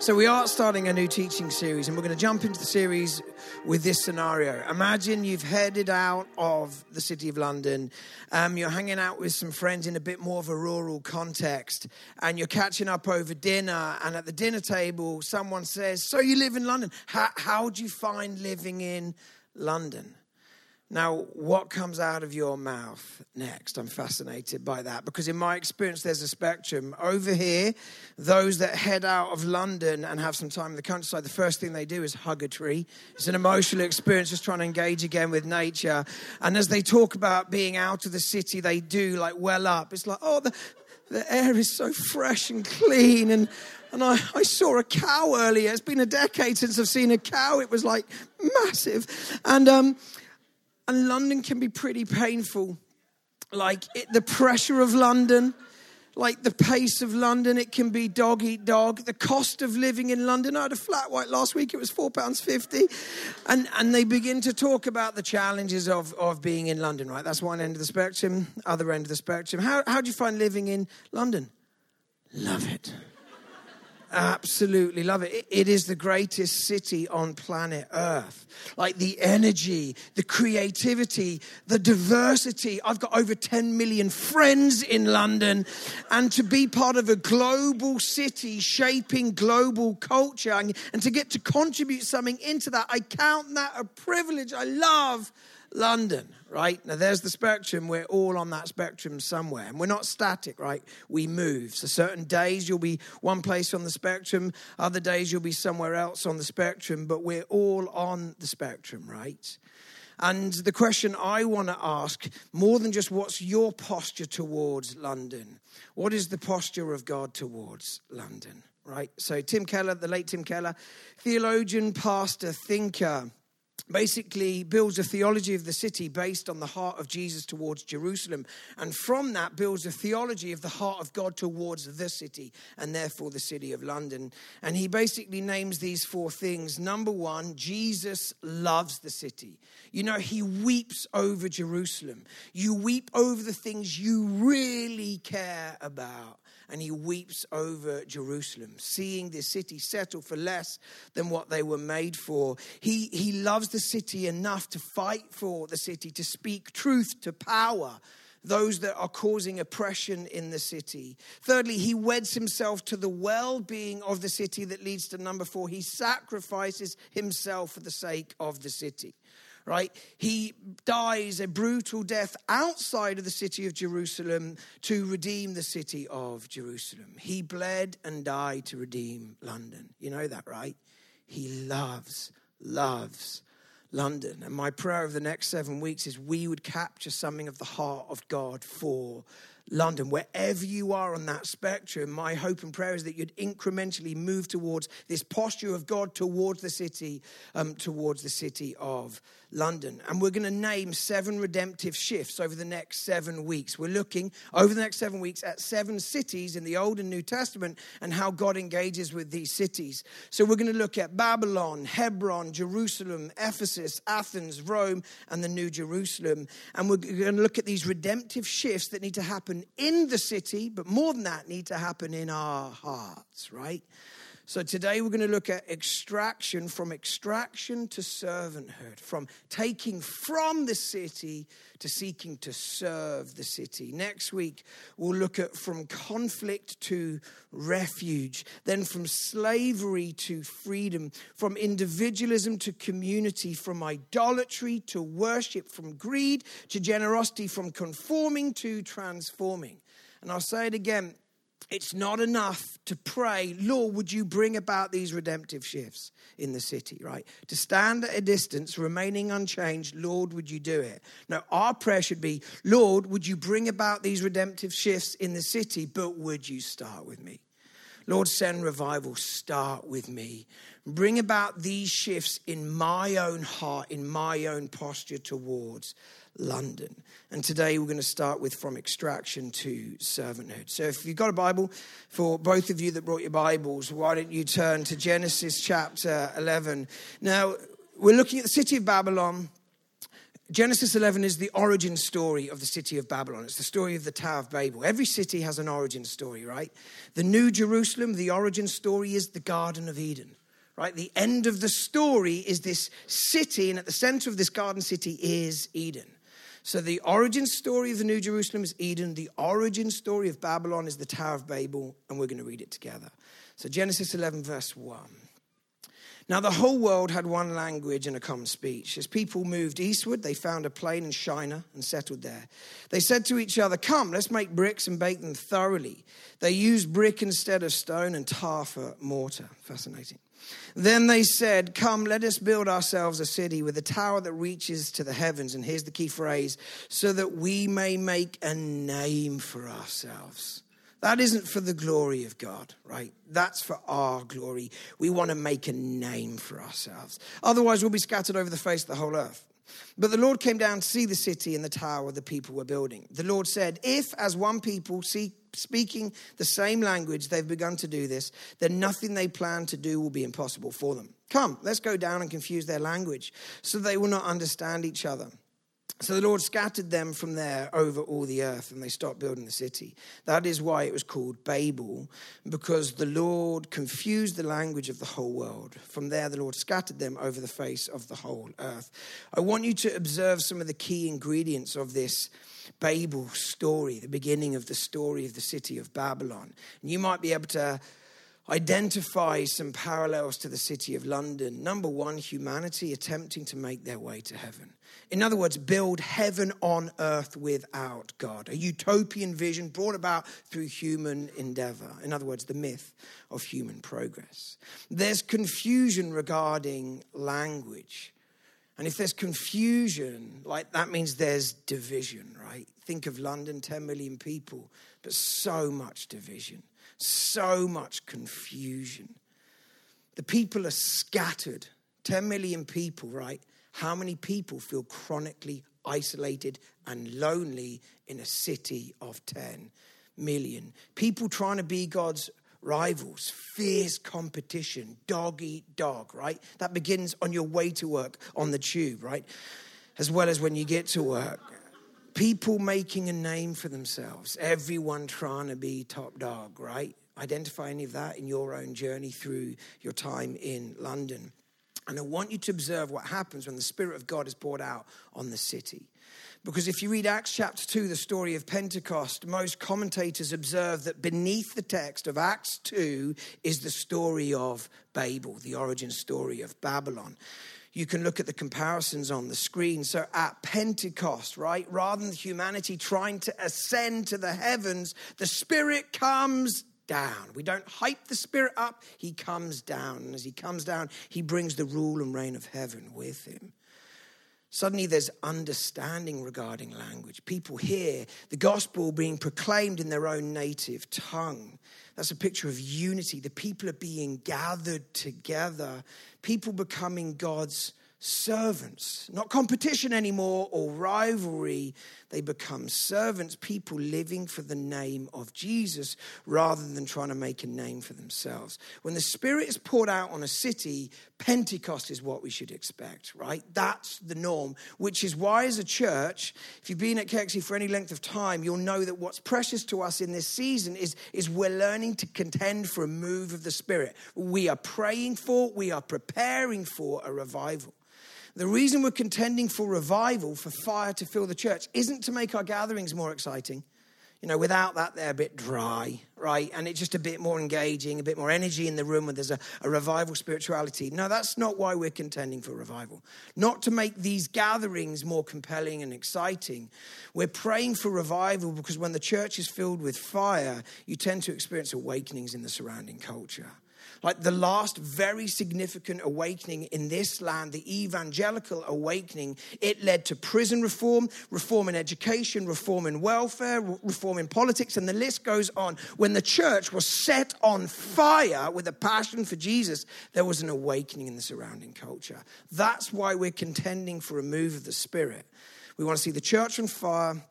So, we are starting a new teaching series, and we're going to jump into the series with this scenario. Imagine you've headed out of the city of London, um, you're hanging out with some friends in a bit more of a rural context, and you're catching up over dinner. And at the dinner table, someone says, So, you live in London. How, how do you find living in London? Now, what comes out of your mouth next? I'm fascinated by that because, in my experience, there's a spectrum. Over here, those that head out of London and have some time in the countryside, the first thing they do is hug a tree. It's an emotional experience just trying to engage again with nature. And as they talk about being out of the city, they do like well up. It's like, oh, the, the air is so fresh and clean. And and I, I, saw a cow earlier. It's been a decade since I've seen a cow. It was like massive. And um, and London can be pretty painful. Like it, the pressure of London, like the pace of London, it can be dog eat dog. The cost of living in London, I had a flat white last week, it was £4.50. And, and they begin to talk about the challenges of, of being in London, right? That's one end of the spectrum, other end of the spectrum. How, how do you find living in London? Love it. Absolutely love it. It is the greatest city on planet Earth. Like the energy, the creativity, the diversity. I've got over 10 million friends in London. And to be part of a global city shaping global culture and, to get to contribute something into that, I count that a privilege. I love London, right? Now, there's the spectrum. We're all on that spectrum somewhere. And we're not static, right? We move. So, certain days you'll be one place on the spectrum, other days you'll be somewhere else on the spectrum, but we're all on the spectrum, right? And the question I want to ask, more than just what's your posture towards London, what is the posture of God towards London, right? So, Tim Keller, the late Tim Keller, theologian, pastor, thinker, basically builds a theology of the city based on the heart of Jesus towards Jerusalem. And from that, builds a theology of the heart of God towards the city and therefore the city of London. And he basically names these four things. Number one, Jesus loves the city. You know, he weeps over Jerusalem. You weep over the things you really care about and he weeps over Jerusalem, seeing the city settle for less than what they were made for. He, he loves the city enough to fight for the city, to speak truth to power those that are causing oppression in the city. Thirdly, he weds himself to the well being of the city that leads to number four. He sacrifices himself for the sake of the city right? He dies a brutal death outside of the city of Jerusalem to redeem the city of Jerusalem. He bled and died to redeem London. You know that, right? He loves, loves London. And my prayer over the next seven weeks is we would capture something of the heart of God for London, wherever you are on that spectrum, my hope and prayer is that you'd incrementally move towards this posture of God towards the city, um, towards the city of London. And we're going to name seven redemptive shifts over the next seven weeks. We're looking over the next seven weeks at seven cities in the Old and New Testament and how God engages with these cities. So we're going to look at Babylon, Hebron, Jerusalem, Ephesus, Athens, Rome, and the New Jerusalem. And we're going to look at these redemptive shifts that need to happen in the city, but more than that, need to happen in our hearts, right? So today we're going to look at extraction from extraction to servanthood, from taking from the city to seeking to serve the city. Next week we'll look at from conflict to refuge, then from slavery to freedom, from individualism to community, from idolatry to worship, from greed to generosity, from conforming to transforming. And I'll say it again it's not enough to pray, Lord, would you bring about these redemptive shifts in the city, right? To stand at a distance, remaining unchanged, Lord, would you do it? No, our prayer should be, Lord, would you bring about these redemptive shifts in the city, but would you start with me? Lord, send revival, start with me. Bring about these shifts in my own heart, in my own posture towards London. And today we're going to start with from extraction to servanthood. So if you've got a Bible, for both of you that brought your Bibles, why don't you turn to Genesis chapter 11? Now, we're looking at the city of Babylon. Genesis 11 is the origin story of the city of Babylon. It's the story of the Tower of Babel. Every city has an origin story, right? The New Jerusalem, the origin story is the Garden of Eden, right? The end of the story is this city, and at the center of this garden city is Eden. So the origin story of the New Jerusalem is Eden. The origin story of Babylon is the Tower of Babel, and we're going to read it together. So Genesis 11, verse 1. Now, the whole world had one language and a common speech. As people moved eastward, they found a plain in Shinar and settled there. They said to each other, Come, let's make bricks and bake them thoroughly. They used brick instead of stone and tar for mortar. Fascinating. Then they said, Come, let us build ourselves a city with a tower that reaches to the heavens. And here's the key phrase so that we may make a name for ourselves that isn't for the glory of God, right? That's for our glory. We want to make a name for ourselves. Otherwise, we'll be scattered over the face of the whole earth. But the Lord came down to see the city and the tower the people were building. The Lord said, If, as one people, see, speaking the same language, they've begun to do this, then nothing they plan to do will be impossible for them. Come, let's go down and confuse their language so they will not understand each other. So the Lord scattered them from there over all the earth, and they stopped building the city. That is why it was called Babel, because the Lord confused the language of the whole world. From there, the Lord scattered them over the face of the whole earth. I want you to observe some of the key ingredients of this Babel story, the beginning of the story of the city of Babylon. And you might be able to identify some parallels to the city of London. Number one, humanity attempting to make their way to heaven. In other words, build heaven on earth without God. A utopian vision brought about through human endeavor. In other words, the myth of human progress. There's confusion regarding language. And if there's confusion, like that means there's division, right? Think of London, 10 million people, but so much division so much confusion. The people are scattered. 10 million people, right? How many people feel chronically isolated and lonely in a city of 10 million? People trying to be God's rivals, fierce competition, dog eat dog, right? That begins on your way to work on the tube, right? As well as when you get to work people making a name for themselves, everyone trying to be top dog, right? Identify any of that in your own journey through your time in London. And I want you to observe what happens when the Spirit of God is poured out on the city. Because if you read Acts chapter 2, the story of Pentecost, most commentators observe that beneath the text of Acts 2 is the story of Babel, the origin story of Babylon you can look at the comparisons on the screen. So at Pentecost, right, rather than humanity trying to ascend to the heavens, the Spirit comes down. We don't hype the Spirit up, He comes down. And as He comes down, He brings the rule and reign of heaven with Him. Suddenly, there's understanding regarding language. People hear the gospel being proclaimed in their own native tongue. That's a picture of unity. The people are being gathered together, people becoming God's servants, not competition anymore or rivalry. They become servants, people living for the name of Jesus rather than trying to make a name for themselves. When the Spirit is poured out on a city, Pentecost is what we should expect, right? That's the norm, which is why, as a church, if you've been at KXC for any length of time, you'll know that what's precious to us in this season is, is we're learning to contend for a move of the Spirit. We are praying for, we are preparing for a revival. The reason we're contending for revival, for fire to fill the church, isn't to make our gatherings more exciting. You know, without that, they're a bit dry, right? And it's just a bit more engaging, a bit more energy in the room when there's a, a revival spirituality. No, that's not why we're contending for revival. Not to make these gatherings more compelling and exciting. We're praying for revival because when the church is filled with fire, you tend to experience awakenings in the surrounding culture like the last very significant awakening in this land, the evangelical awakening, it led to prison reform, reform in education, reform in welfare, reform in politics, and the list goes on. When the church was set on fire with a passion for Jesus, there was an awakening in the surrounding culture. That's why we're contending for a move of the Spirit. We want to see the church on fire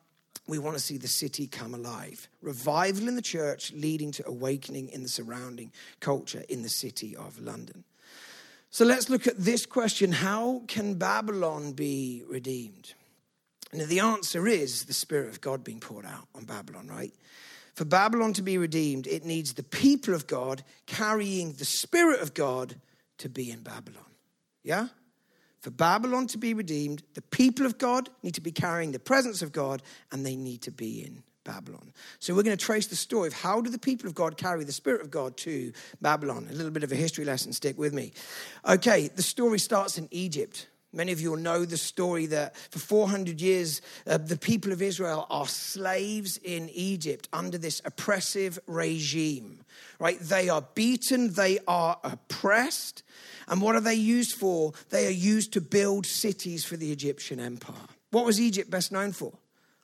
we want to see the city come alive. Revival in the church leading to awakening in the surrounding culture in the city of London. So let's look at this question How can Babylon be redeemed? And the answer is the Spirit of God being poured out on Babylon, right? For Babylon to be redeemed, it needs the people of God carrying the Spirit of God to be in Babylon. Yeah? For Babylon to be redeemed, the people of God need to be carrying the presence of God and they need to be in Babylon. So we're going to trace the story of how do the people of God carry the Spirit of God to Babylon. A little bit of a history lesson, stick with me. Okay, the story starts in Egypt. Many of you will know the story that for 400 years, uh, the people of Israel are slaves in Egypt under this oppressive regime, right? They are beaten, they are oppressed. And what are they used for? They are used to build cities for the Egyptian empire. What was Egypt best known for?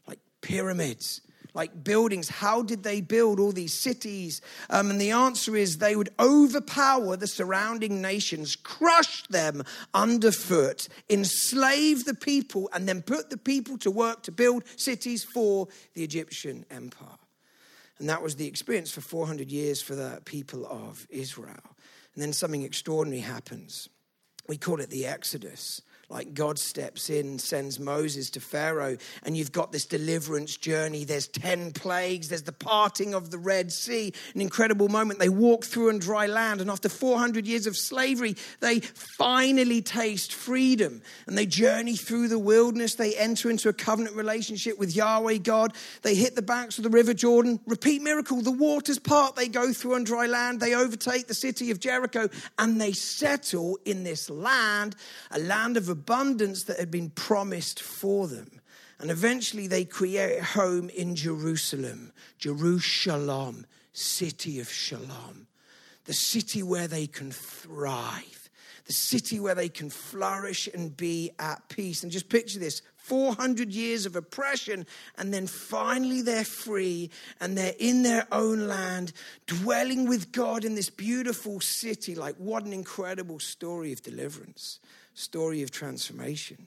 Like pyramids, like buildings. How did they build all these cities? Um, and the answer is they would overpower the surrounding nations, crush them underfoot, enslave the people, and then put the people to work to build cities for the Egyptian empire. And that was the experience for 400 years for the people of Israel. And then something extraordinary happens. We call it the Exodus like God steps in, sends Moses to Pharaoh, and you've got this deliverance journey. There's 10 plagues, there's the parting of the Red Sea, an incredible moment. They walk through on dry land, and after 400 years of slavery, they finally taste freedom and they journey through the wilderness. They enter into a covenant relationship with Yahweh God. They hit the banks of the River Jordan, repeat miracle, the waters part. They go through on dry land, they overtake the city of Jericho, and they settle in this land, a land of abundance that had been promised for them. And eventually they create a home in Jerusalem, Jerusalem, city of Shalom, the city where they can thrive, the city where they can flourish and be at peace. And just picture this 400 years of oppression, and then finally they're free and they're in their own land, dwelling with God in this beautiful city. Like, what an incredible story of deliverance story of transformation.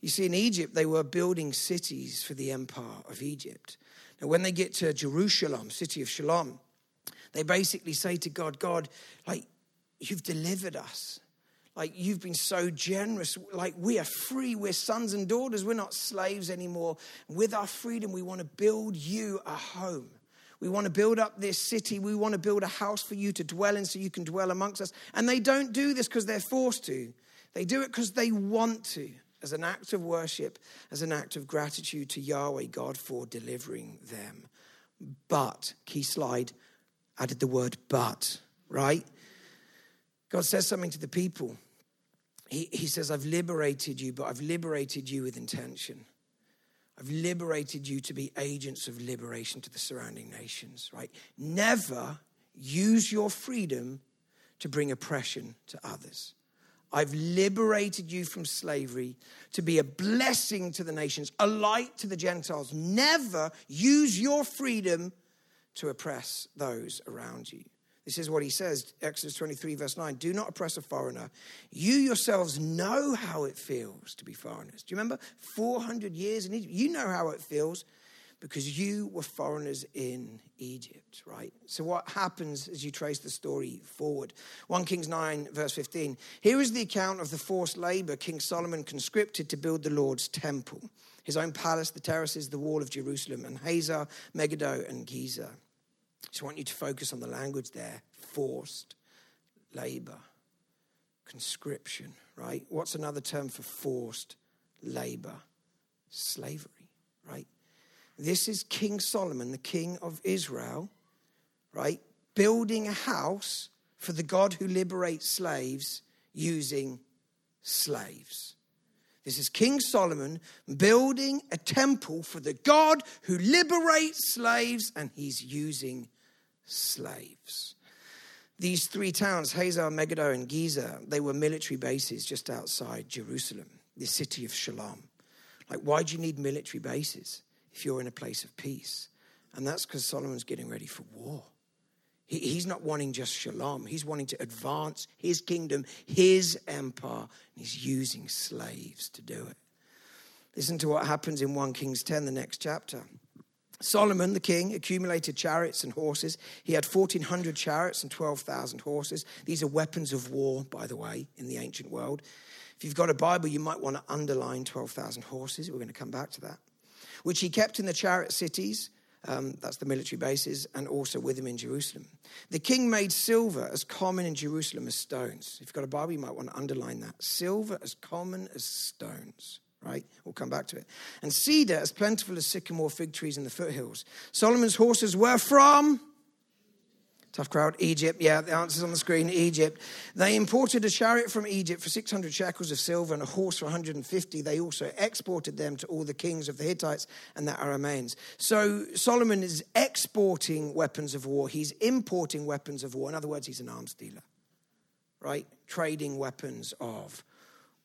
You see, in Egypt, they were building cities for the empire of Egypt. Now, when they get to Jerusalem, city of Shalom, they basically say to God, God, like, you've delivered us. Like, you've been so generous. Like, we are free. We're sons and daughters. We're not slaves anymore. With our freedom, we want to build you a home. We want to build up this city. We want to build a house for you to dwell in so you can dwell amongst us. And they don't do this because they're forced to. They do it because they want to, as an act of worship, as an act of gratitude to Yahweh God for delivering them. But, key slide, added the word but, right? God says something to the people. He, he says, I've liberated you, but I've liberated you with intention. I've liberated you to be agents of liberation to the surrounding nations, right? Never use your freedom to bring oppression to others. I've liberated you from slavery to be a blessing to the nations, a light to the Gentiles. Never use your freedom to oppress those around you. This is what he says, Exodus 23, verse 9. Do not oppress a foreigner. You yourselves know how it feels to be foreigners. Do you remember 400 years in Egypt? You know how it feels because you were foreigners in Egypt, right? So, what happens as you trace the story forward? 1 Kings 9, verse 15. Here is the account of the forced labor King Solomon conscripted to build the Lord's temple, his own palace, the terraces, the wall of Jerusalem, and Hazor, Megiddo, and Gezer. Just want you to focus on the language there forced labor, conscription, right? What's another term for forced labor? Slavery, right? This is King Solomon, the king of Israel, right? Building a house for the God who liberates slaves using slaves. This is King Solomon building a temple for the God who liberates slaves, and he's using slaves. These three towns, Hazor, Megiddo, and Gezer, they were military bases just outside Jerusalem, the city of Shalom. Like, why do you need military bases? If you're in a place of peace. And that's because Solomon's getting ready for war. He, he's not wanting just shalom, he's wanting to advance his kingdom, his empire, and he's using slaves to do it. Listen to what happens in 1 Kings 10, the next chapter. Solomon, the king, accumulated chariots and horses. He had 1,400 chariots and 12,000 horses. These are weapons of war, by the way, in the ancient world. If you've got a Bible, you might want to underline 12,000 horses. We're going to come back to that. Which he kept in the chariot cities, um, that's the military bases, and also with him in Jerusalem. The king made silver as common in Jerusalem as stones. If you've got a Bible, you might want to underline that. Silver as common as stones right? We'll come back to it. And cedar as plentiful as sycamore fig trees in the foothills. Solomon's horses were from Tough crowd. Egypt. Yeah, the answer's on the screen. Egypt. They imported a chariot from Egypt for 600 shekels of silver and a horse for 150. They also exported them to all the kings of the Hittites and the Arameans. So Solomon is exporting weapons of war. He's importing weapons of war. In other words, he's an arms dealer, right? Trading weapons of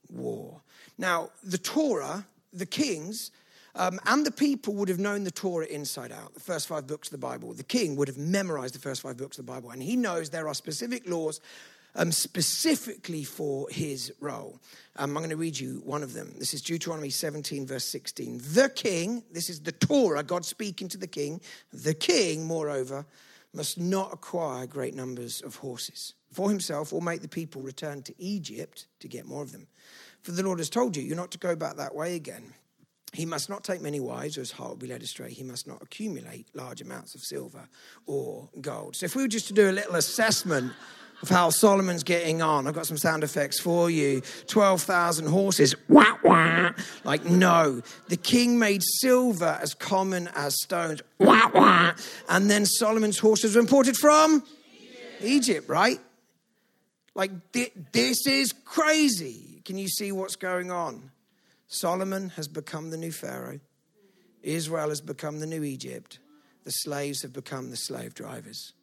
war. Now, the Torah, the kings, um, and the people would have known the Torah inside out, the first five books of the Bible. The king would have memorized the first five books of the Bible, and he knows there are specific laws um, specifically for his role. Um, I'm going to read you one of them. This is Deuteronomy 17, verse 16. The king, this is the Torah, God speaking to the king, the king, moreover, must not acquire great numbers of horses for himself or make the people return to Egypt to get more of them. For the Lord has told you, you're not to go back that way again. He must not take many wives, or his heart will be led astray. He must not accumulate large amounts of silver or gold. So, if we were just to do a little assessment of how Solomon's getting on, I've got some sound effects for you 12,000 horses. Wah, wah. Like, no. The king made silver as common as stones. Wah, wah. And then Solomon's horses were imported from Egypt, Egypt right? Like, this is crazy. Can you see what's going on? Solomon has become the new Pharaoh. Israel has become the new Egypt. The slaves have become the slave drivers.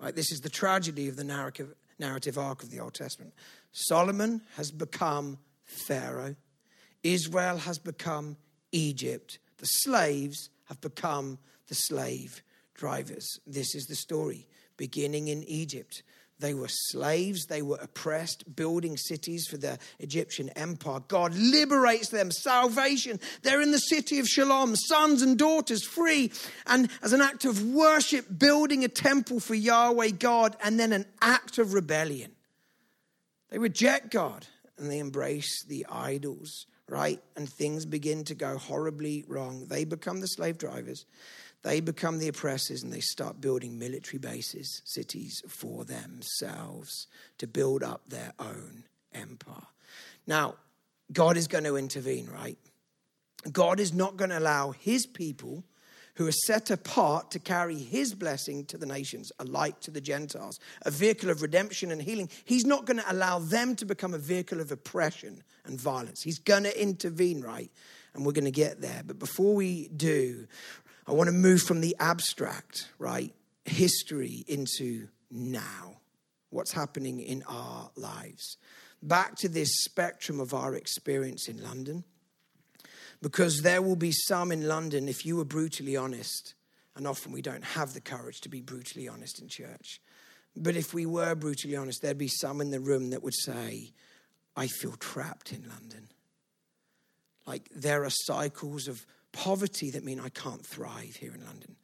Right? This is the tragedy of the narrative, narrative arc of the Old Testament. Solomon has become Pharaoh. Israel has become Egypt. The slaves have become the slave drivers. This is the story, beginning in Egypt. They were slaves, they were oppressed, building cities for the Egyptian empire. God liberates them, salvation. They're in the city of Shalom, sons and daughters free. And as an act of worship, building a temple for Yahweh God, and then an act of rebellion. They reject God and they embrace the idols, right? And things begin to go horribly wrong. They become the slave drivers. They become the oppressors and they start building military bases, cities for themselves to build up their own empire. Now, God is going to intervene, right? God is not going to allow his people who are set apart to carry his blessing to the nations, a light to the Gentiles, a vehicle of redemption and healing. He's not going to allow them to become a vehicle of oppression and violence. He's going to intervene, right? And we're going to get there. But before we do, I want to move from the abstract, right, history into now. What's happening in our lives. Back to this spectrum of our experience in London. Because there will be some in London, if you were brutally honest, and often we don't have the courage to be brutally honest in church. But if we were brutally honest, there'd be some in the room that would say, I feel trapped in London. Like there are cycles of poverty that mean I can't thrive here in London.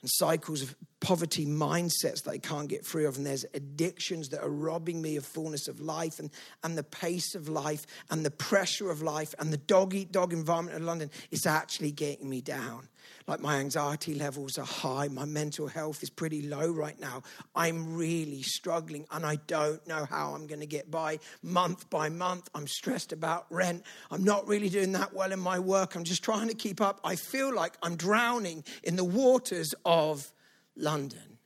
And cycles of poverty mindsets that I can't get free of. And there's addictions that are robbing me of fullness of life and, and the pace of life and the pressure of life and the dog eat dog environment of London is actually getting me down like my anxiety levels are high, my mental health is pretty low right now. I'm really struggling and I don't know how I'm going to get by month by month. I'm stressed about rent. I'm not really doing that well in my work. I'm just trying to keep up. I feel like I'm drowning in the waters of London.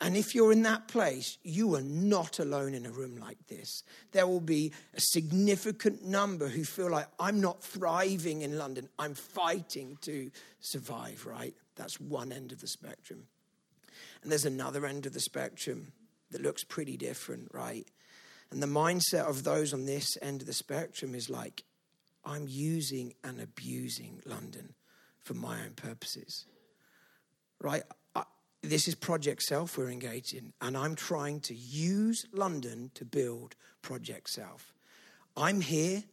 And if you're in that place, you are not alone in a room like this. There will be a significant number who feel like I'm not thriving in London, I'm fighting to survive, right? That's one end of the spectrum. And there's another end of the spectrum that looks pretty different, right? And the mindset of those on this end of the spectrum is like, I'm using and abusing London for my own purposes, right? This is Project Self we're engaged in, and I'm trying to use London to build Project Self. I'm here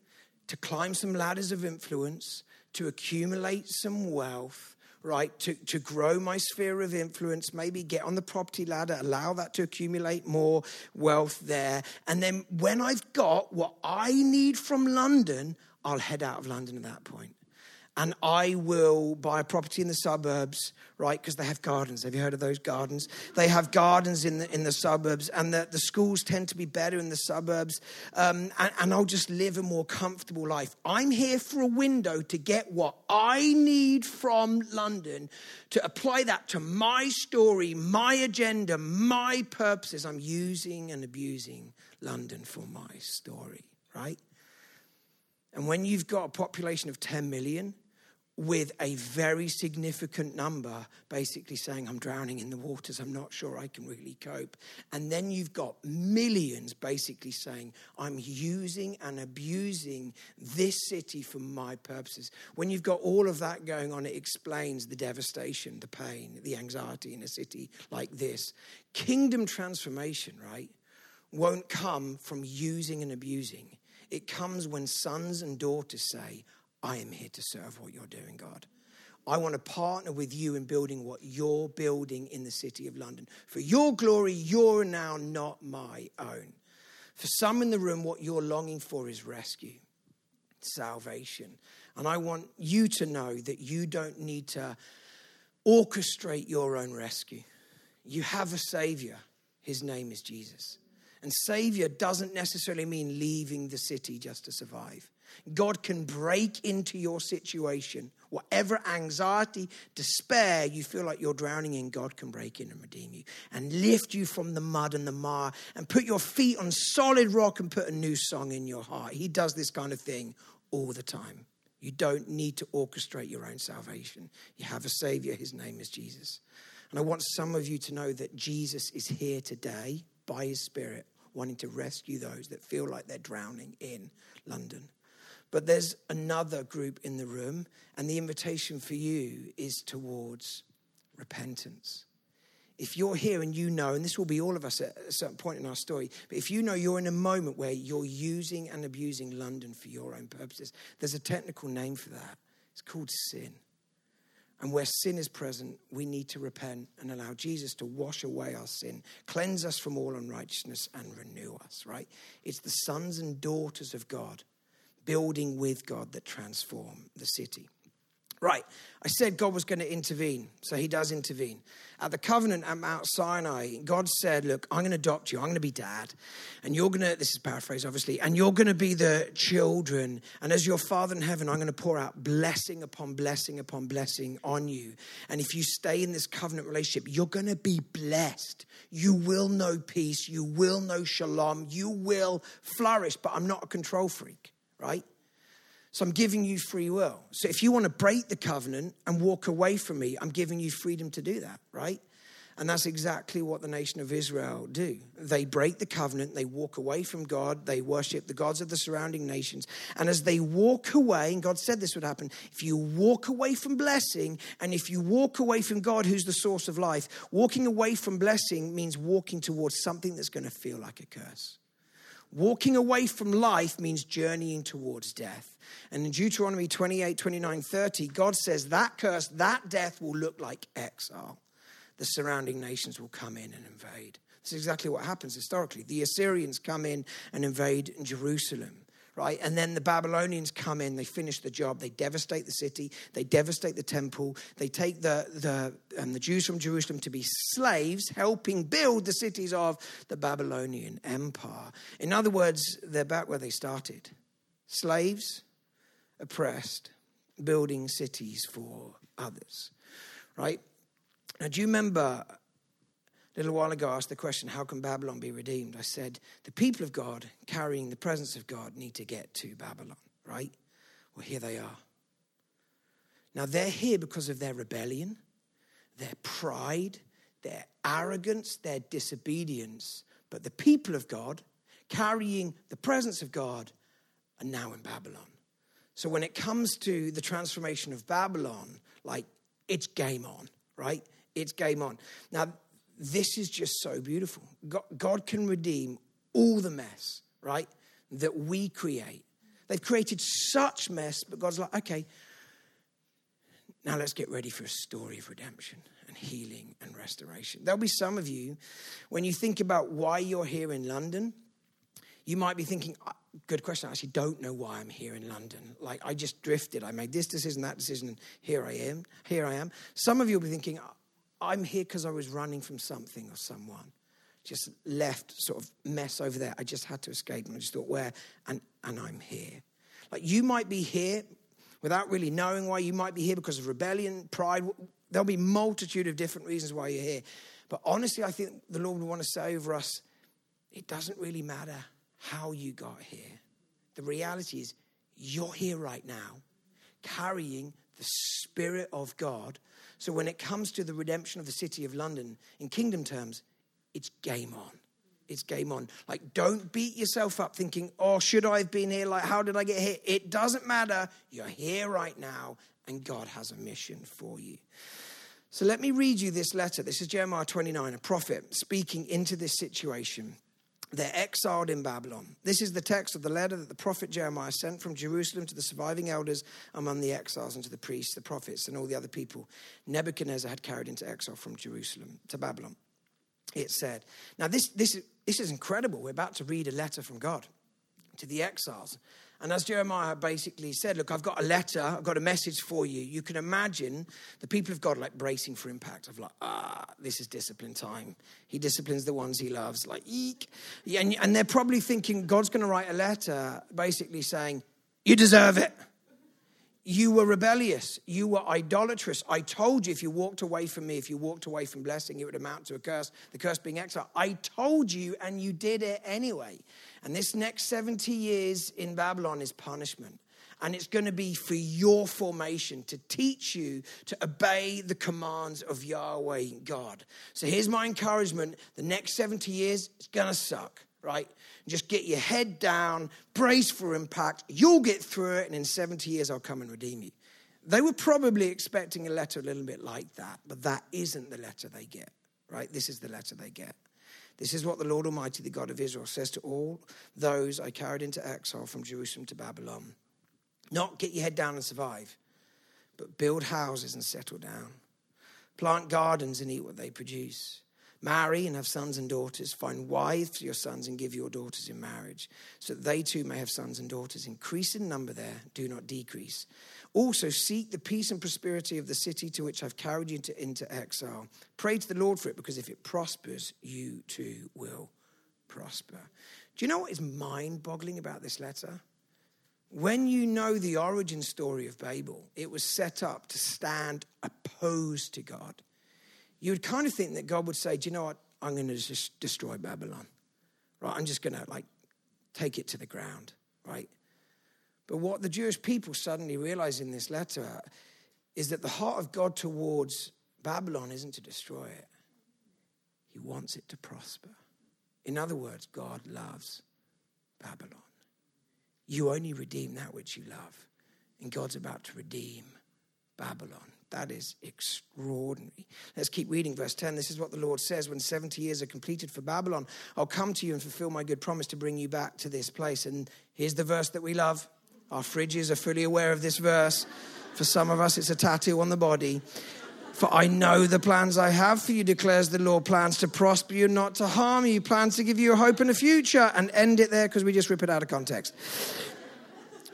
to climb some ladders of influence, to accumulate some wealth, right, to, to grow my sphere of influence, maybe get on the property ladder, allow that to accumulate more wealth there. And then when I've got what I need from London, I'll head out of London at that point and I will buy a property in the suburbs, right? Because they have gardens. Have you heard of those gardens? They have gardens in the in the suburbs, and the, the schools tend to be better in the suburbs. Um, and, and I'll just live a more comfortable life. I'm here for a window to get what I need from London to apply that to my story, my agenda, my purposes. I'm using and abusing London for my story, right? And when you've got a population of 10 million, with a very significant number basically saying, I'm drowning in the waters, I'm not sure I can really cope. And then you've got millions basically saying, I'm using and abusing this city for my purposes. When you've got all of that going on, it explains the devastation, the pain, the anxiety in a city like this. Kingdom transformation, right, won't come from using and abusing. It comes when sons and daughters say, I am here to serve what you're doing, God. I want to partner with you in building what you're building in the city of London. For your glory, you're now not my own. For some in the room, what you're longing for is rescue, salvation. And I want you to know that you don't need to orchestrate your own rescue. You have a Savior, His name is Jesus. And Savior doesn't necessarily mean leaving the city just to survive. God can break into your situation. Whatever anxiety, despair you feel like you're drowning in, God can break in and redeem you and lift you from the mud and the mire and put your feet on solid rock and put a new song in your heart. He does this kind of thing all the time. You don't need to orchestrate your own salvation. You have a Savior, His name is Jesus. And I want some of you to know that Jesus is here today by His Spirit, wanting to rescue those that feel like they're drowning in London. But there's another group in the room, and the invitation for you is towards repentance. If you're here and you know, and this will be all of us at a certain point in our story, but if you know you're in a moment where you're using and abusing London for your own purposes, there's a technical name for that. It's called sin. And where sin is present, we need to repent and allow Jesus to wash away our sin, cleanse us from all unrighteousness, and renew us, right? It's the sons and daughters of God building with God that transform the city. Right, I said God was going to intervene, so he does intervene. At the covenant at Mount Sinai, God said, Look, I'm going to adopt you, I'm going to be dad, and you're going to, this is paraphrase obviously, and you're going to be the children. And as your father in heaven, I'm going to pour out blessing upon blessing upon blessing on you. And if you stay in this covenant relationship, you're going to be blessed. You will know peace, you will know shalom, you will flourish, but I'm not a control freak right? So I'm giving you free will. So if you want to break the covenant and walk away from me, I'm giving you freedom to do that, right? And that's exactly what the nation of Israel do. They break the covenant, they walk away from God, they worship the gods of the surrounding nations. And as they walk away, and God said this would happen, if you walk away from blessing and if you walk away from God, who's the source of life, walking away from blessing means walking towards something that's going to feel like a curse. Walking away from life means journeying towards death. And in Deuteronomy 28, 29, 30, God says that curse, that death will look like exile. The surrounding nations will come in and invade. This is exactly what happens historically. The Assyrians come in and invade Jerusalem right? And then the Babylonians come in, they finish the job, they devastate the city, they devastate the temple, they take the, the, um, the Jews from Jerusalem to be slaves, helping build the cities of the Babylonian Empire. In other words, they're back where they started slaves, oppressed, building cities for others, right? Now, do you remember a little while ago, I asked the question, How can Babylon be redeemed? I said, The people of God carrying the presence of God need to get to Babylon, right? Well, here they are. Now, they're here because of their rebellion, their pride, their arrogance, their disobedience. But the people of God carrying the presence of God are now in Babylon. So when it comes to the transformation of Babylon, like it's game on, right? It's game on. Now, this is just so beautiful. God, can redeem all the mess, right, that we create. They've created such mess, but God's like, okay, Now let's get ready for a story of redemption and healing and restoration. There'll be some of you, when you think about why you're here in London, you might be thinking, good question. I actually don't know why I'm here in London. Like I just drifted. I made this decision, that decision, and here I am. Here I am. Some of you will be thinking, I'm here because I was running from something or someone. Just left sort of mess over there. I just had to escape. And I just thought, where? And and I'm here. Like you might be here without really knowing why you might be here because of rebellion, pride. There'll be multitude of different reasons why you're here. But honestly, I think the Lord would want to say over us, it doesn't really matter how you got here. The reality is, you're here right now, carrying the Spirit of God. So when it comes to the redemption of the city of London, in kingdom terms, it's game on. It's game on. Like, don't beat yourself up thinking, oh, should I have been here? Like, how did I get here? It doesn't matter. You're here right now, and God has a mission for you. So let me read you this letter. This is Jeremiah 29, a prophet speaking into this situation. They're exiled in Babylon. This is the text of the letter that the prophet Jeremiah sent from Jerusalem to the surviving elders among the exiles and to the priests, the prophets, and all the other people Nebuchadnezzar had carried into exile from Jerusalem to Babylon. It said, Now, this, this, this is incredible. We're about to read a letter from God to the exiles. And as Jeremiah basically said, Look, I've got a letter, I've got a message for you. You can imagine the people of God like bracing for impact of like, ah, this is discipline time. He disciplines the ones he loves, like, eek. And, and they're probably thinking God's going to write a letter basically saying, You deserve it. You were rebellious. You were idolatrous. I told you if you walked away from me, if you walked away from blessing, it would amount to a curse, the curse being exile. I told you, and you did it anyway. And this next 70 years in Babylon is punishment. And it's going to be for your formation to teach you to obey the commands of Yahweh God. So here's my encouragement the next 70 years, it's going to suck, right? Just get your head down, brace for impact. You'll get through it, and in 70 years, I'll come and redeem you. They were probably expecting a letter a little bit like that, but that isn't the letter they get, right? This is the letter they get. This is what the Lord Almighty, the God of Israel, says to all those I carried into exile from Jerusalem to Babylon. Not get your head down and survive, but build houses and settle down. Plant gardens and eat what they produce. Marry and have sons and daughters. Find wives for your sons and give your daughters in marriage, so that they too may have sons and daughters. Increase in number there, do not decrease. Also, seek the peace and prosperity of the city to which I've carried you into, into exile. Pray to the Lord for it, because if it prospers, you too will prosper. Do you know what is mind boggling about this letter? When you know the origin story of Babel, it was set up to stand opposed to God. You would kind of think that God would say, Do you know what? I'm going to just destroy Babylon. Right? I'm just going to like take it to the ground. Right? But what the Jewish people suddenly realize in this letter is that the heart of God towards Babylon isn't to destroy it, He wants it to prosper. In other words, God loves Babylon. You only redeem that which you love, and God's about to redeem Babylon. That is extraordinary. Let's keep reading verse 10. This is what the Lord says When 70 years are completed for Babylon, I'll come to you and fulfill my good promise to bring you back to this place. And here's the verse that we love our fridges are fully aware of this verse. For some of us, it's a tattoo on the body. For I know the plans I have for you, declares the Lord plans to prosper you, not to harm you, plans to give you a hope and a future. And end it there because we just rip it out of context.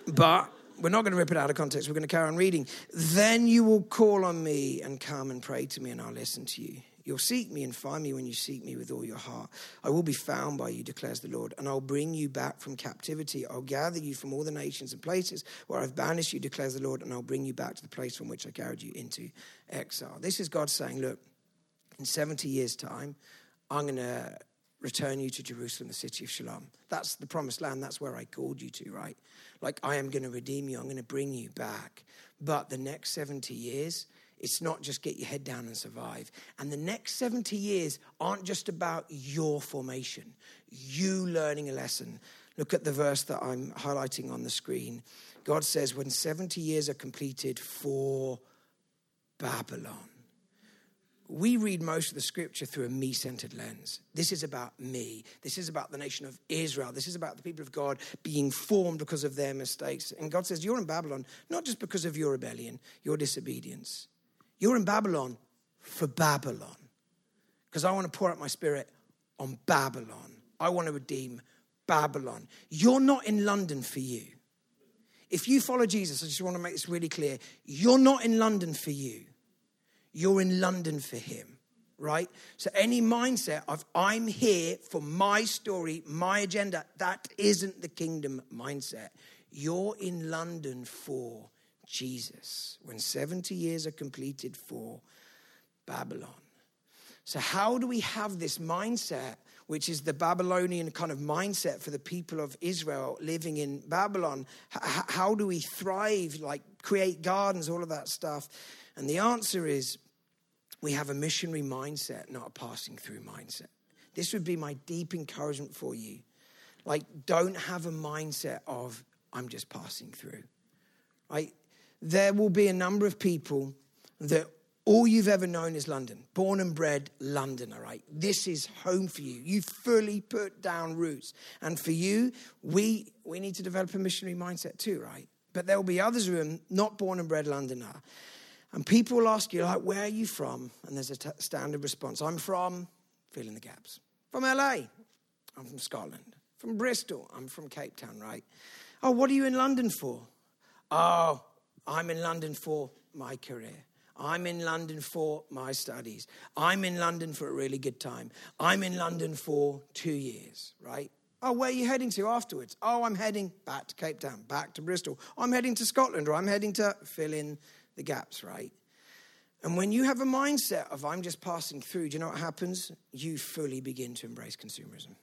But we're not going to rip it out of context. We're going to carry on reading. Then you will call on me and come and pray to me, and I'll listen to you. You'll seek me and find me when you seek me with all your heart. I will be found by you, declares the Lord, and I'll bring you back from captivity. I'll gather you from all the nations and places where I've banished you, declares the Lord, and I'll bring you back to the place from which I carried you into exile. This is God saying, Look, in 70 years' time, I'm going to return you to Jerusalem, the city of Shalom. That's the promised land. That's where I called you to, right? Like, I am going to redeem you. I'm going to bring you back. But the next 70 years, it's not just get your head down and survive. And the next 70 years aren't just about your formation, you learning a lesson. Look at the verse that I'm highlighting on the screen. God says, when 70 years are completed for Babylon. We read most of the scripture through a me centered lens. This is about me. This is about the nation of Israel. This is about the people of God being formed because of their mistakes. And God says, You're in Babylon, not just because of your rebellion, your disobedience. You're in Babylon for Babylon. Because I want to pour out my spirit on Babylon. I want to redeem Babylon. You're not in London for you. If you follow Jesus, I just want to make this really clear. You're not in London for you you're in London for him, right? So any mindset of I'm here for my story, my agenda, that isn't the kingdom mindset. You're in London for Jesus when 70 years are completed for Babylon. So, how do we have this mindset, which is the Babylonian kind of mindset for the people of Israel living in Babylon? H- how do we thrive, like create gardens, all of that stuff? And the answer is we have a missionary mindset, not a passing through mindset. This would be my deep encouragement for you. Like, don't have a mindset of, I'm just passing through. Right? There will be a number of people that all you've ever known is London, born and bred Londoner, right? This is home for you. You fully put down roots. And for you, we, we need to develop a missionary mindset too, right? But there will be others who are not born and bred Londoner. And people will ask you, like, where are you from? And there's a t- standard response I'm from, fill in the gaps. From LA, I'm from Scotland. From Bristol, I'm from Cape Town, right? Oh, what are you in London for? Oh, I'm in London for my career. I'm in London for my studies. I'm in London for a really good time. I'm in London for two years, right? Oh, where are you heading to afterwards? Oh, I'm heading back to Cape Town, back to Bristol. I'm heading to Scotland, or I'm heading to fill in the gaps, right? And when you have a mindset of I'm just passing through, do you know what happens? You fully begin to embrace consumerism.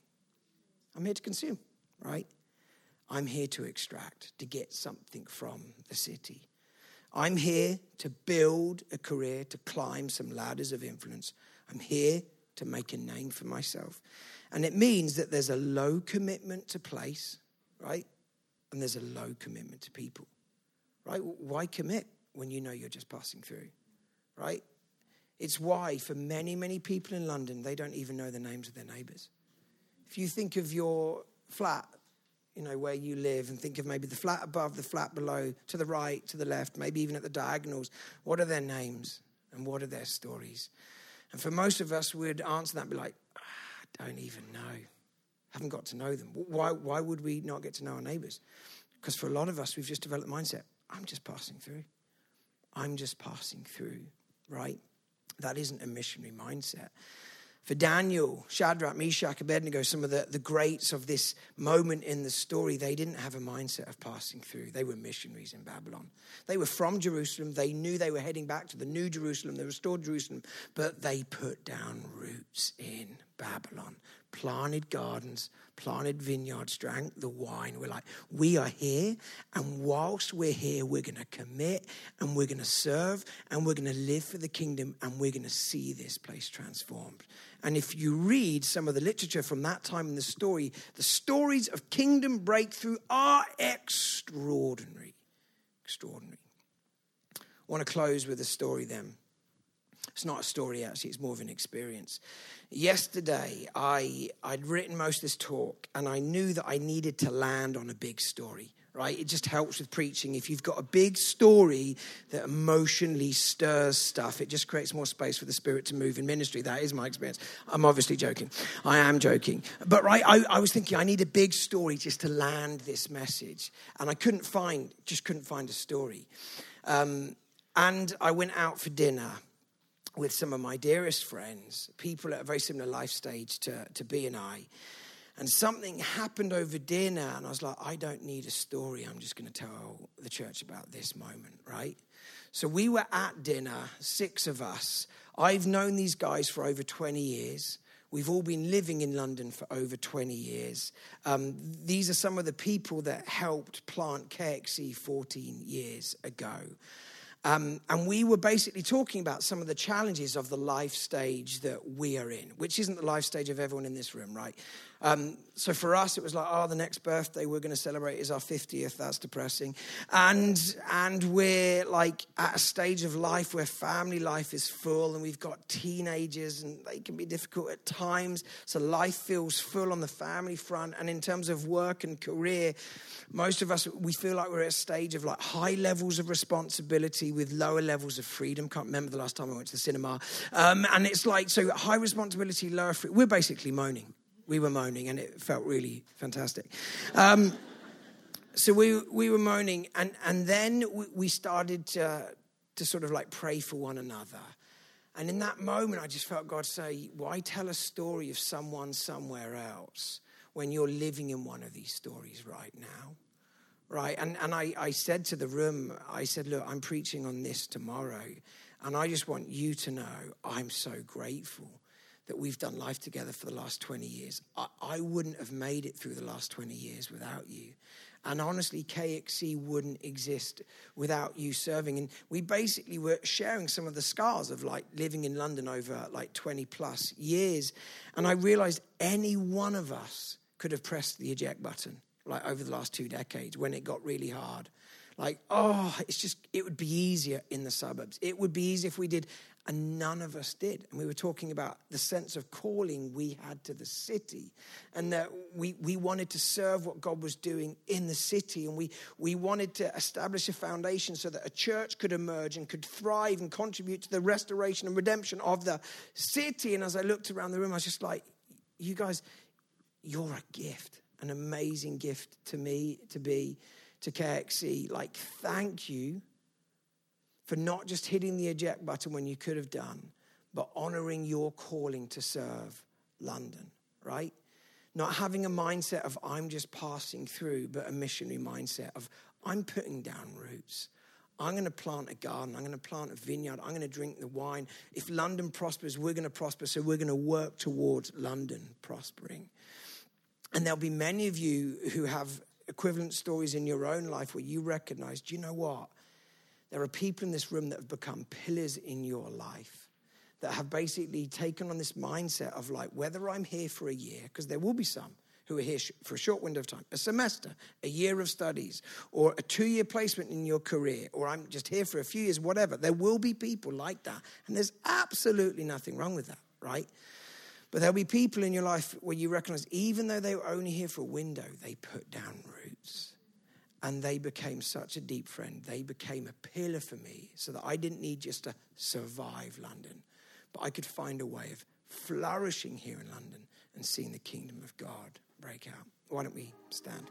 I'm here to consume, right? I'm here to extract, to get something from the city. I'm here to build a career, to climb some ladders of influence. I'm here to make a name for myself. And it means that there's a low commitment to place, right? And there's a low commitment to people, right? Why commit? When you know you're just passing through, right? It's why, for many, many people in London, they don't even know the names of their neighbors. If you think of your flat, you know, where you live, and think of maybe the flat above, the flat below, to the right, to the left, maybe even at the diagonals, what are their names and what are their stories? And for most of us, we'd answer that and be like, ah, I don't even know. Haven't got to know them. Why, why would we not get to know our neighbors? Because for a lot of us, we've just developed the mindset I'm just passing through. I'm just passing through, right? That isn't a missionary mindset. For Daniel, Shadrach, Meshach, Abednego, some of the, the greats of this moment in the story, they didn't have a mindset of passing through. They were missionaries in Babylon. They were from Jerusalem. They knew they were heading back to the new Jerusalem, the restored Jerusalem, but they put down roots in Babylon, planted gardens, planted vineyards, drank the wine. We're like, we are here, and whilst we're here, we're going to commit and we're going to serve and we're going to live for the kingdom and we're going to see this place transformed. And if you read some of the literature from that time in the story, the stories of kingdom breakthrough are extraordinary. Extraordinary. I want to close with a story then. It's not a story, actually, it's more of an experience. Yesterday, I, I'd written most of this talk, and I knew that I needed to land on a big story, right? It just helps with preaching. If you've got a big story that emotionally stirs stuff, it just creates more space for the Spirit to move in ministry. That is my experience. I'm obviously joking. I am joking. But, right, I, I was thinking I need a big story just to land this message. And I couldn't find, just couldn't find a story. Um, and I went out for dinner with some of my dearest friends, people at a very similar life stage to, to B and I. And something happened over dinner, and I was like, I don't need a story. I'm just going to tell the church about this moment, right? So we were at dinner, six of us. I've known these guys for over 20 years. We've all been living in London for over 20 years. Um, these are some of the people that helped plant KXC 14 years ago. Um, and we were basically talking about some of the challenges of the life stage that we are in, which isn't the life stage of everyone in this room, right? Um, so for us, it was like, oh, the next birthday we're going to celebrate is our 50th. That's depressing. And, and we're like at a stage of life where family life is full and we've got teenagers and they can be difficult at times. So life feels full on the family front. And in terms of work and career, most of us, we feel like we're at a stage of like high levels of responsibility with lower levels of freedom. Can't remember the last time I went to the cinema. Um, and it's like, so high responsibility, lower freedom. We're basically moaning we were moaning, and it felt really fantastic. Um, so we we were moaning, and and then we started to, to sort of like pray for one another. And in that moment, I just felt God say, "Why tell a story of someone somewhere else when you're living in one of these stories right now?" Right? And and I, I said to the room, I said, "Look, I'm preaching on this tomorrow." And I just want you to know I'm so grateful that we've done life together for the last 20 years. I, I wouldn't have made it through the last 20 years without you. And honestly, KXC wouldn't exist without you serving. And we basically were sharing some of the scars of like living in London over like 20 plus years. And I realized any one of us could have pressed the eject button like over the last two decades when it got really hard. Like, oh, it's just, it would be easier in the suburbs. It would be easier if we did and none of us did. And we were talking about the sense of calling we had to the city, and that we, we wanted to serve what God was doing in the city, and we, we wanted to establish a foundation so that a church could emerge and could thrive and contribute to the restoration and redemption of the city. And as I looked around the room, I was just like, you guys, you're a gift, an amazing gift to me to be to KXC. Like, thank you for not just hitting the eject button when you could have done, but honoring your calling to serve London, right? Not having a mindset of I'm just passing through, but a missionary mindset of I'm putting down roots. I'm going to plant a garden. I'm going to plant a vineyard. I'm going to drink the wine. If London prospers, we're going to prosper. So we're going to work towards London prospering. And there'll be many of you who have equivalent stories in your own life where you recognize, do you know what? There are people in this room that have become pillars in your life that have basically taken on this mindset of like, whether I'm here for a year, because there will be some who are here for a short window of time, a semester, a year of studies, or a two year placement in your career, or I'm just here for a few years, whatever. There will be people like that. And there's absolutely nothing wrong with that, right? But there'll be people in your life where you recognize, even though they were only here for a window, they put down roots. And they became such a deep friend. They became a pillar for me so that I didn't need just to survive London, but I could find a way of flourishing here in London and seeing the kingdom of God break out. Why don't we stand?